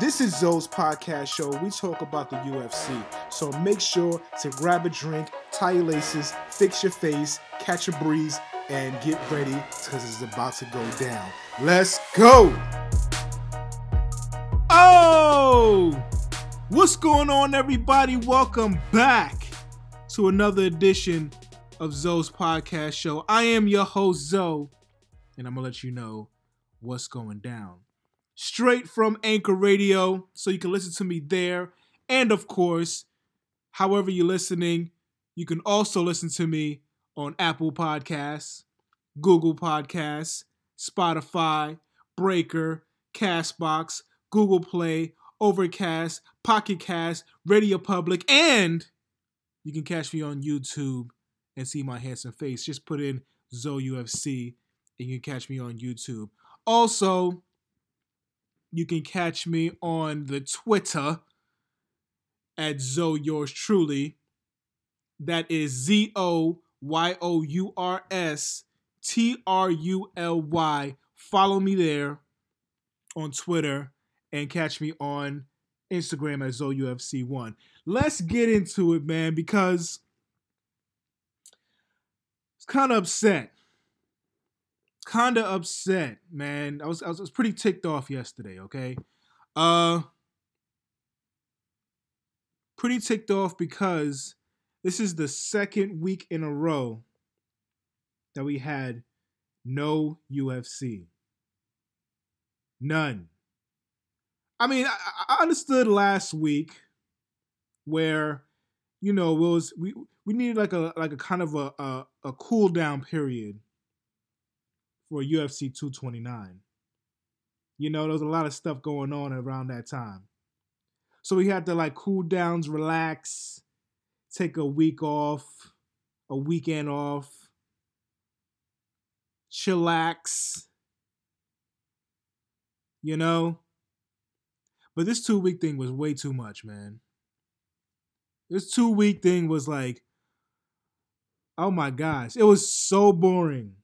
This is Zoe's podcast show. We talk about the UFC. So make sure to grab a drink, tie your laces, fix your face, catch a breeze, and get ready because it's about to go down. Let's go! Oh! What's going on, everybody? Welcome back to another edition of Zoe's podcast show. I am your host, Zoe, and I'm gonna let you know what's going down. Straight from Anchor Radio, so you can listen to me there. And of course, however you're listening, you can also listen to me on Apple Podcasts, Google Podcasts, Spotify, Breaker, Castbox, Google Play, Overcast, Pocket Cast, Radio Public, and you can catch me on YouTube and see my handsome face. Just put in Zoe UFC and you can catch me on YouTube. Also, you can catch me on the Twitter at Zoe Yours Truly. That is Z O Y O U R S T R U L Y. Follow me there on Twitter and catch me on Instagram at ZoeUFC1. Let's get into it, man, because it's kind of upset. Kind of upset, man. I was, I was I was pretty ticked off yesterday, okay? Uh pretty ticked off because this is the second week in a row that we had no UFC. None. I mean, I, I understood last week where you know it was we we needed like a like a kind of a a, a cool down period for UFC 229. You know, there was a lot of stuff going on around that time. So we had to like cool downs, relax, take a week off, a weekend off, chillax. You know? But this two week thing was way too much, man. This two week thing was like, oh my gosh, it was so boring.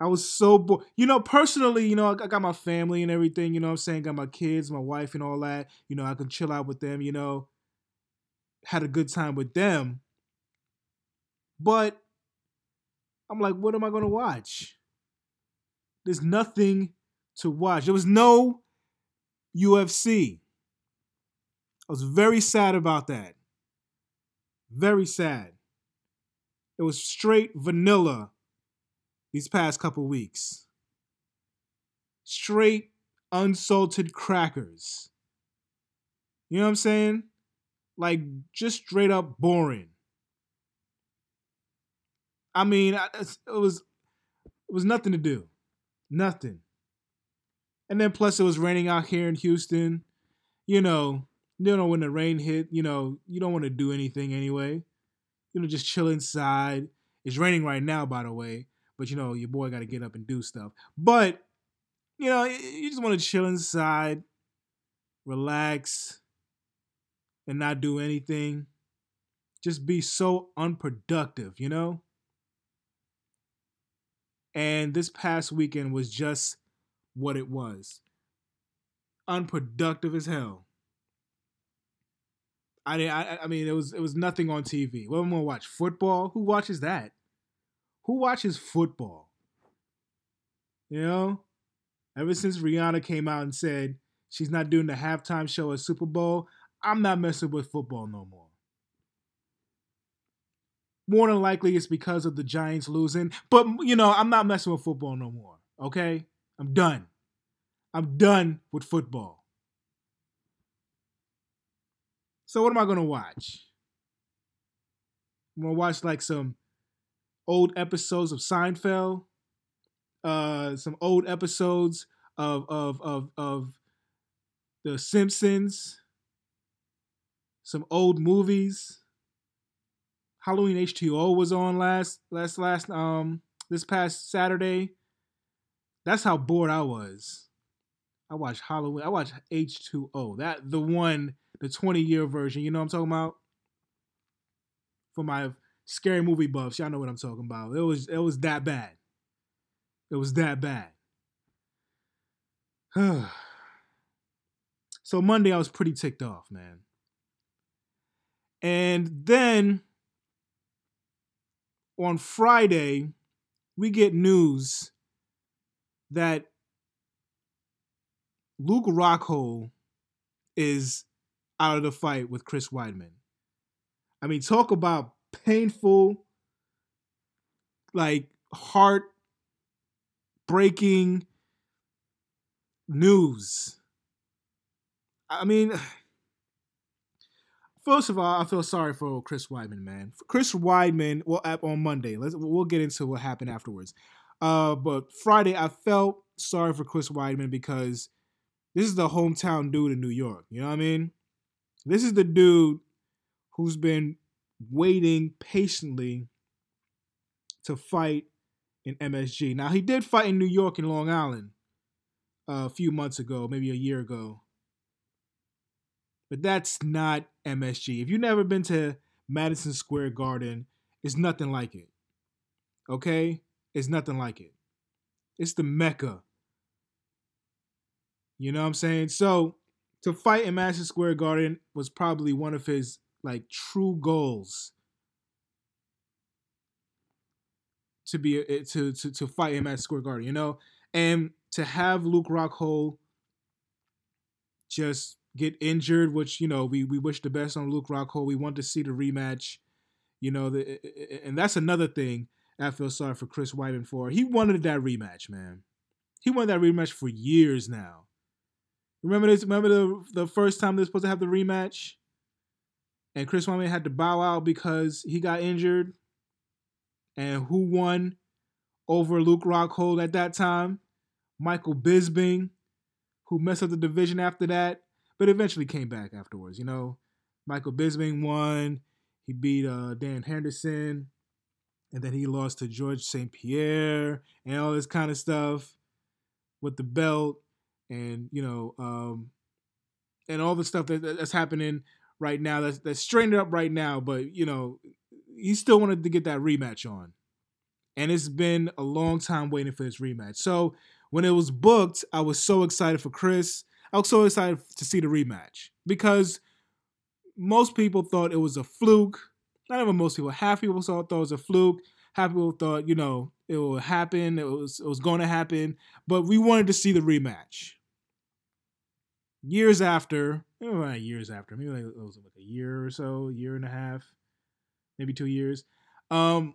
I was so bored. You know, personally, you know, I got my family and everything, you know I'm saying? Got my kids, my wife, and all that. You know, I can chill out with them, you know, had a good time with them. But I'm like, what am I going to watch? There's nothing to watch. There was no UFC. I was very sad about that. Very sad. It was straight vanilla these past couple weeks. Straight unsalted crackers. You know what I'm saying? Like just straight up boring. I mean, it was it was nothing to do. Nothing. And then plus it was raining out here in Houston. You know, you know when the rain hit, you know, you don't want to do anything anyway. You know, just chill inside. It's raining right now, by the way, but you know, your boy got to get up and do stuff. But you know, you just want to chill inside, relax, and not do anything. Just be so unproductive, you know? And this past weekend was just what it was unproductive as hell. I, I, I mean, it was it was nothing on TV. What am I gonna watch? Football? Who watches that? Who watches football? You know, ever since Rihanna came out and said she's not doing the halftime show at Super Bowl, I'm not messing with football no more. More than likely, it's because of the Giants losing. But you know, I'm not messing with football no more. Okay, I'm done. I'm done with football. So what am I gonna watch? I'm gonna watch like some old episodes of Seinfeld, uh, some old episodes of of of of The Simpsons, some old movies. Halloween H2O was on last last last um this past Saturday. That's how bored I was. I watched Halloween. I watched H2O. That the one, the 20 year version. You know what I'm talking about? For my scary movie buffs, y'all know what I'm talking about. It was it was that bad. It was that bad. So Monday I was pretty ticked off, man. And then on Friday, we get news that Luke Rockhold is out of the fight with Chris Weidman. I mean, talk about painful, like heart breaking news. I mean, first of all, I feel sorry for Chris Weidman, man. Chris Weidman, well, on Monday, let's we'll get into what happened afterwards. Uh, but Friday, I felt sorry for Chris Weidman because this is the hometown dude in New York. You know what I mean? This is the dude who's been waiting patiently to fight in MSG. Now he did fight in New York and Long Island uh, a few months ago, maybe a year ago. But that's not MSG. If you've never been to Madison Square Garden, it's nothing like it. Okay? It's nothing like it. It's the Mecca. You know what I'm saying? So to fight in Madison Square Garden was probably one of his like true goals to be uh, to to to fight him at Square Garden, you know, and to have Luke Rockhold just get injured, which you know we we wish the best on Luke Rockhold. We want to see the rematch, you know, the, eh, eh, and that's another thing I feel sorry for Chris Weidman for. He wanted that rematch, man. He wanted that rematch for years now. Remember this? Remember the the first time they're supposed to have the rematch, and Chris Weidman had to bow out because he got injured. And who won over Luke Rockhold at that time? Michael Bisping, who messed up the division after that, but eventually came back afterwards. You know, Michael Bisping won. He beat uh, Dan Henderson, and then he lost to George St. Pierre and all this kind of stuff with the belt, and you know, um, and all the stuff that, that's happening right now. That's that's straightened up right now, but you know, he still wanted to get that rematch on. And it's been a long time waiting for this rematch. So when it was booked, I was so excited for Chris. I was so excited to see the rematch because most people thought it was a fluke. Not even most people, half people thought it was a fluke. Half people thought, you know, it would happen. It was it was going to happen. But we wanted to see the rematch. Years after, years after, maybe like, it was like a year or so, year and a half maybe two years. Um,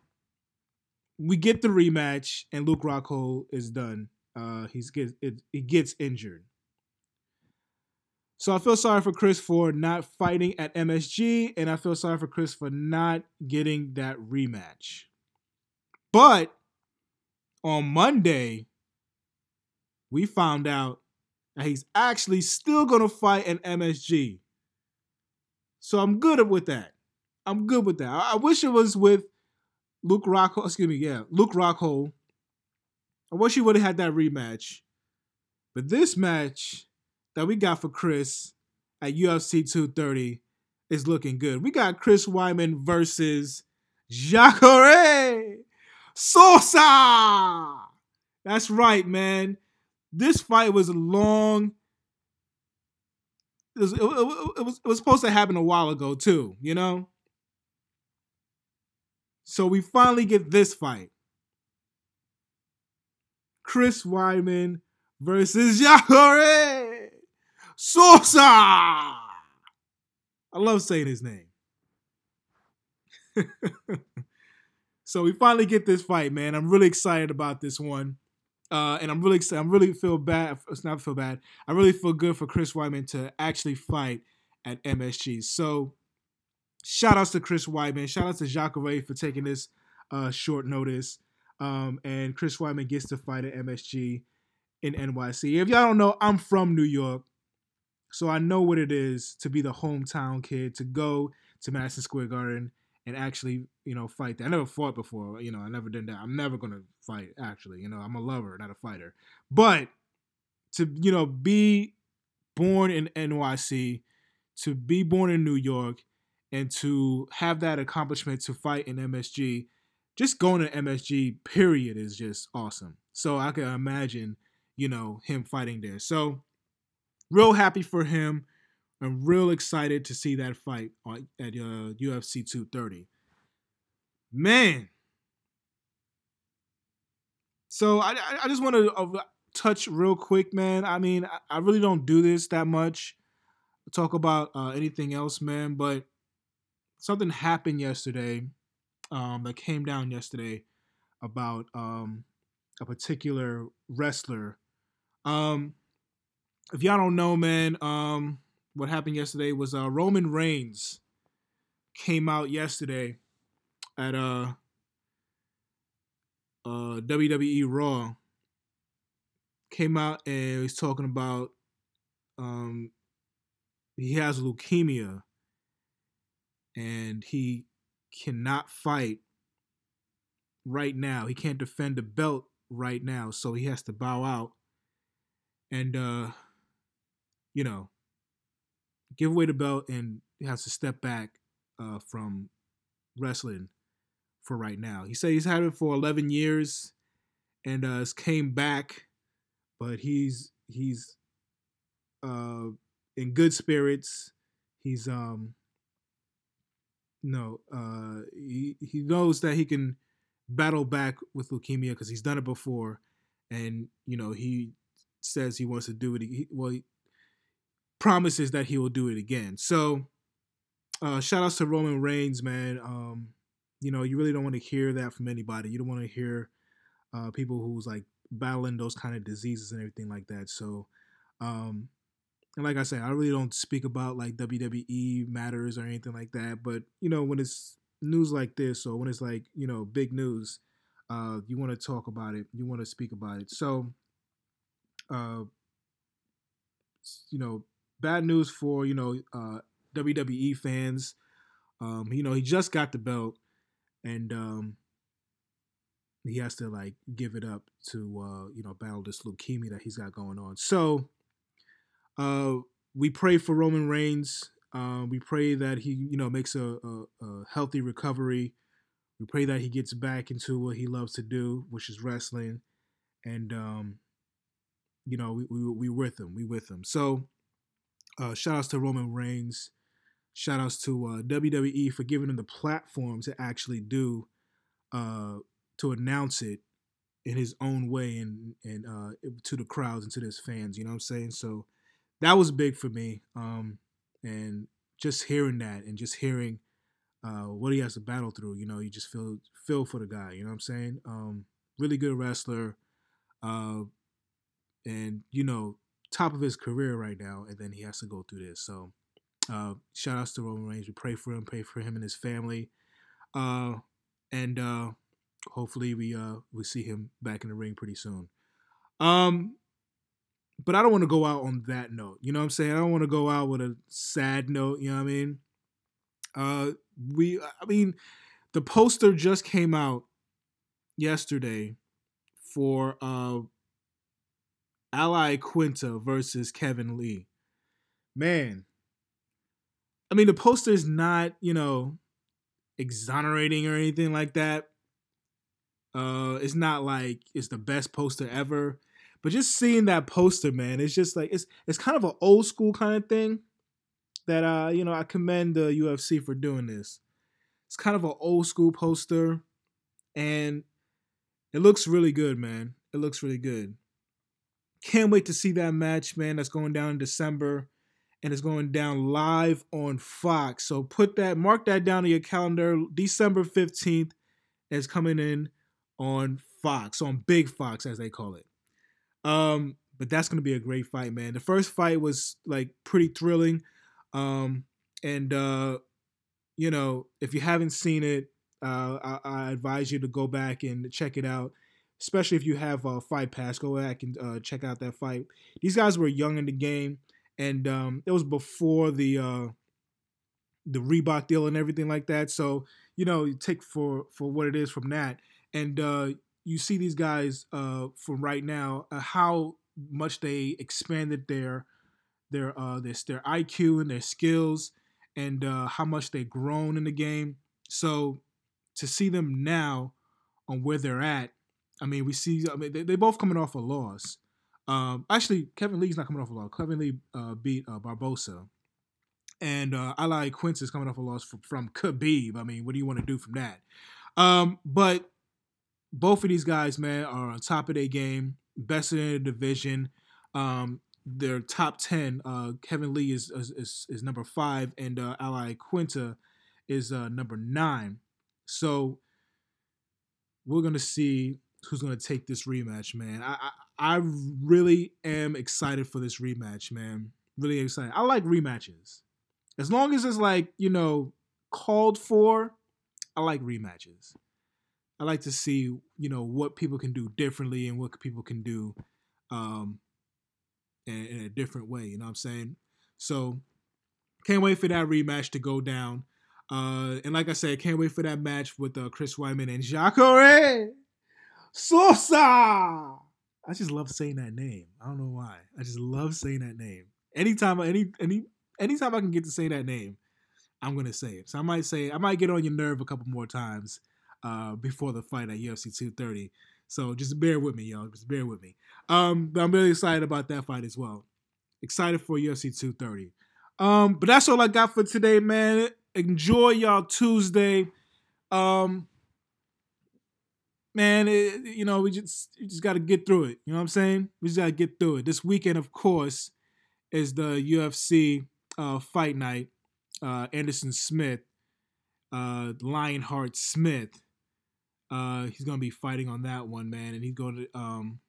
we get the rematch, and Luke Rockhold is done. Uh, he's gets it, he gets injured. So I feel sorry for Chris for not fighting at MSG, and I feel sorry for Chris for not getting that rematch. But on Monday, we found out that he's actually still gonna fight at MSG. So I'm good with that. I'm good with that. I, I wish it was with Luke Rockhold. Excuse me, yeah, Luke Rockhold. I wish he would have had that rematch. But this match that we got for Chris at UFC 230 is looking good. We got Chris Weidman versus Jacare Souza. That's right, man. This fight was long. It was, it, it, it, was, it was supposed to happen a while ago, too, you know? So we finally get this fight. Chris Weidman versus Jacare Souza. I love saying his name. so we finally get this fight, man. I'm really excited about this one. Uh, and I'm really excited. I'm really feel bad. It's not feel bad. I really feel good for Chris Weidman to actually fight at MSG. So shout outs to Chris Weidman. Shout outs to Jacare for taking this uh, short notice. Um, and Chris Weidman gets to fight at MSG in NYC. If y'all don't know, I'm from New York. So I know what it is to be the hometown kid, to go to Madison Square Garden and actually, you know, fight that. I never fought before. You know, I never did that. I'm never gonna fight, actually. You know, I'm a lover, not a fighter. But to, you know, be born in NYC, to be born in New York, and to have that accomplishment to fight in MSG, just going to MSG, period, is just awesome. So I can imagine, you know, him fighting there. So real happy for him. I'm real excited to see that fight at uh, UFC 230. Man. So I, I just want to uh, touch real quick, man. I mean, I, really don't do this that much. Talk about uh, anything else, man. But something happened yesterday um, that came down yesterday about um, a particular wrestler. Um, if y'all don't know, man, um, what happened yesterday was uh, Roman Reigns came out yesterday at uh, uh, WWE Raw. Came out and he's talking about um, he has leukemia and he cannot fight right now. He can't defend the belt right now, so he has to bow out and uh you know give away the belt and has to step back uh from wrestling for right now. He said he's had it for 11 years and uh came back but he's he's uh in good spirits. He's um no uh he he knows that he can battle back with leukemia because he's done it before, and you know he says he wants to do it. He, well, he promises that he will do it again. So, uh, shout outs to Roman Reigns, man. Um, you know, you really don't want to hear that from anybody. You don't want to hear uh, people who's like battling those kind of diseases and everything like that. So, um, and like I said, I really don't speak about like WWE matters or anything like that. But you know, when it's news like this or when it's like you know big news uh you want to talk about it you want to speak about it so uh you know bad news for you know uh WWE fans um you know he just got the belt and um he has to like give it up to uh you know battle this leukemia that he's got going on so uh we pray for Roman Reigns um, we pray that he, you know, makes a, a, a, healthy recovery. We pray that he gets back into what he loves to do, which is wrestling, and um, you know, we we we with him. We with him. So, uh, shout outs to Roman Reigns. Shout outs to uh, WWE for giving him the platform to actually do, uh, to announce it in his own way and and uh, to the crowds and to his fans. You know what I'm saying? So that was big for me. Um, and just hearing that and just hearing uh, what he has to battle through, you know, you just feel feel for the guy. You know what I'm saying? Um, really good wrestler, uh, and you know, top of his career right now, and then he has to go through this. So, uh, shout outs to Roman Reigns. We pray for him, pray for him and his family, uh, and uh, hopefully we uh, we see him back in the ring pretty soon. Um, but I don't want to go out on that note. You know what I'm saying? I don't want to go out with a sad note. You know what I mean? Uh, we, I mean, the poster just came out yesterday for uh, Al Iaquinta versus Kevin Lee. Man, I mean, the poster is not, you know, exonerating or anything like that. Uh, it's not like it's the best poster ever. But just seeing that poster, man, it's just like it's it's kind of an old school kind of thing that uh, you know, I commend the UFC for doing this. It's kind of an old school poster and it looks really good, man. It looks really good. Can't wait to see that match, man. That's going down in December and it's going down live on Fox. So put that, mark that down in your calendar. December 15th is coming in on Fox, on Big Fox, as they call it. Um, but that's gonna be a great fight, man. The first fight was like pretty thrilling. Um, and uh, you know, if you haven't seen it, uh, I, I, advise you to go back and check it out. Especially if you have a fight pass, go back and uh, check out that fight. These guys were young in the game, and um, it was before the uh, the Reebok deal and everything like that. So you know, you take for for what it is from that. And uh, you see these guys uh, from right now uh, how much they expanded their their uh their, their IQ and their skills and uh, how much they've grown in the game. So to see them now on where they're at, I mean, we see. I mean, they, they both coming off a loss. Um, actually, Kevin Lee's not coming off a loss. Kevin Lee uh, beat uh, Barbosa, and uh, Al Iaquinta is coming off a loss from, from Khabib. I mean, what do you want to do from that? Um, but both of these guys, man, are on top of their game, best in the division. Um, their top ten. Uh, Kevin Lee is is, is, number five, and uh, Al Iaquinta is uh, number nine. So we're gonna see who's gonna take this rematch, man. I, I I really am excited for this rematch, man. Really excited. I like rematches. As long as it's like, you know, called for, I like rematches. I like to see, you know, what people can do differently and what people can do um in, in a different way, you know what I'm saying? So can't wait for that rematch to go down. Uh, and like I said, can't wait for that match with uh, Chris Weidman and Jacare Souza. I just love saying that name. I don't know why. I just love saying that name. Anytime, any any anytime I can get to say that name, I'm gonna say it. So I might say I might get on your nerve a couple more times uh, before the fight at UFC 230. So just bear with me, y'all. Just bear with me. Um, but I'm really excited about that fight as well. Excited for UFC 230. Um, but that's all I got for today, man. Enjoy y'all Tuesday. Um, man, it, you know, we just we just got to get through it. You know what I'm saying? We just got to get through it. This weekend, of course, is the UFC uh, fight night. Uh, Anderson Smith, uh, Lionheart Smith. Uh, he's gonna be fighting on that one, man, and he's going to, um,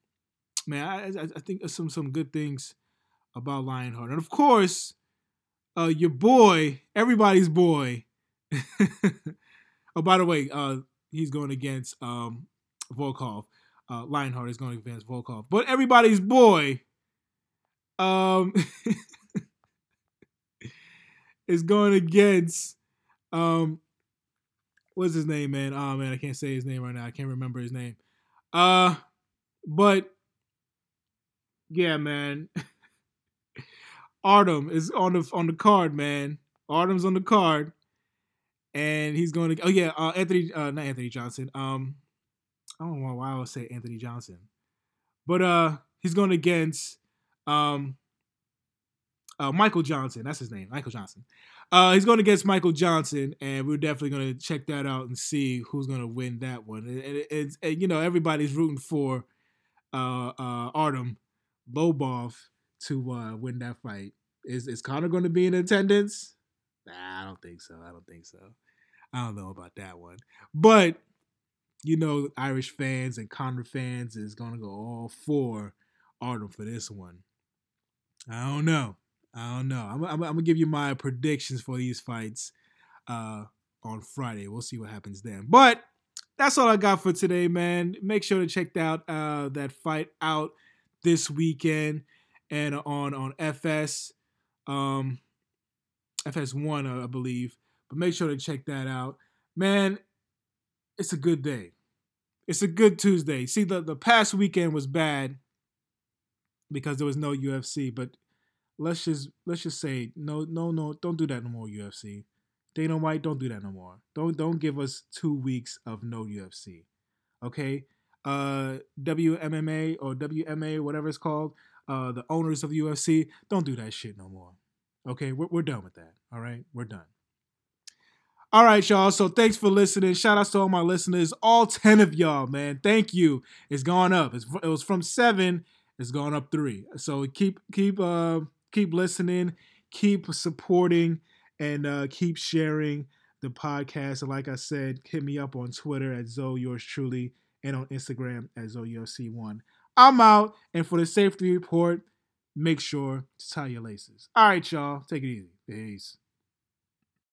man, I, I, I think some some good things about Lionheart, and of course, uh, your boy, everybody's boy. oh, by the way, uh, he's going against um, Volkov. Uh, Lionheart is going to against Volkov, but everybody's boy, um, is going against um, what's his name, man? Oh man, I can't say his name right now. I can't remember his name. Uh, but yeah, man. Artem is on the on the card, man. Artem's on the card, and he's going to. Oh yeah, uh, Anthony, uh, not Anthony Johnson. Um, I don't know why I would say Anthony Johnson, but uh, he's going against um, uh, Michael Johnson. That's his name, Michael Johnson. Uh, he's going against Michael Johnson, and we're definitely going to check that out and see who's going to win that one. And, and you know everybody's rooting for uh, uh, Artem Lobov to uh, win that fight. Is is Conor going to be in attendance? Nah, I don't think so. I don't think so. I don't know about that one, but you know, Irish fans and Conor fans is going to go all for Artem for this one. I don't know. I don't know. I'm, I'm, I'm gonna give you my predictions for these fights uh, on Friday. We'll see what happens then. But that's all I got for today, man. Make sure to check out uh, that fight out this weekend and on on FS, um, FS1, I believe. But make sure to check that out, man. It's a good day. It's a good Tuesday. See, the the past weekend was bad because there was no UFC, but let's just let's just say no no no don't do that no more UFC. Dana White, don't do that no more. Don't don't give us two weeks of no UFC. Okay? Uh WMMA or WMA, whatever it's called, uh the owners of the UFC, don't do that shit no more. Okay, we're, we're done with that. All right, we're done. All right, y'all. So thanks for listening. Shout out to all my listeners, all 10 of y'all, man. Thank you. It's gone up. It's, it was from seven, it's gone up three. So keep keep uh keep listening, keep supporting, and uh, keep sharing the podcast. And like I said, hit me up on Twitter at Zoe yours truly and on Instagram at ZoeUFC1. I'm out, and for the safety report, make sure to tie your laces. All right, y'all. Take it easy. Peace.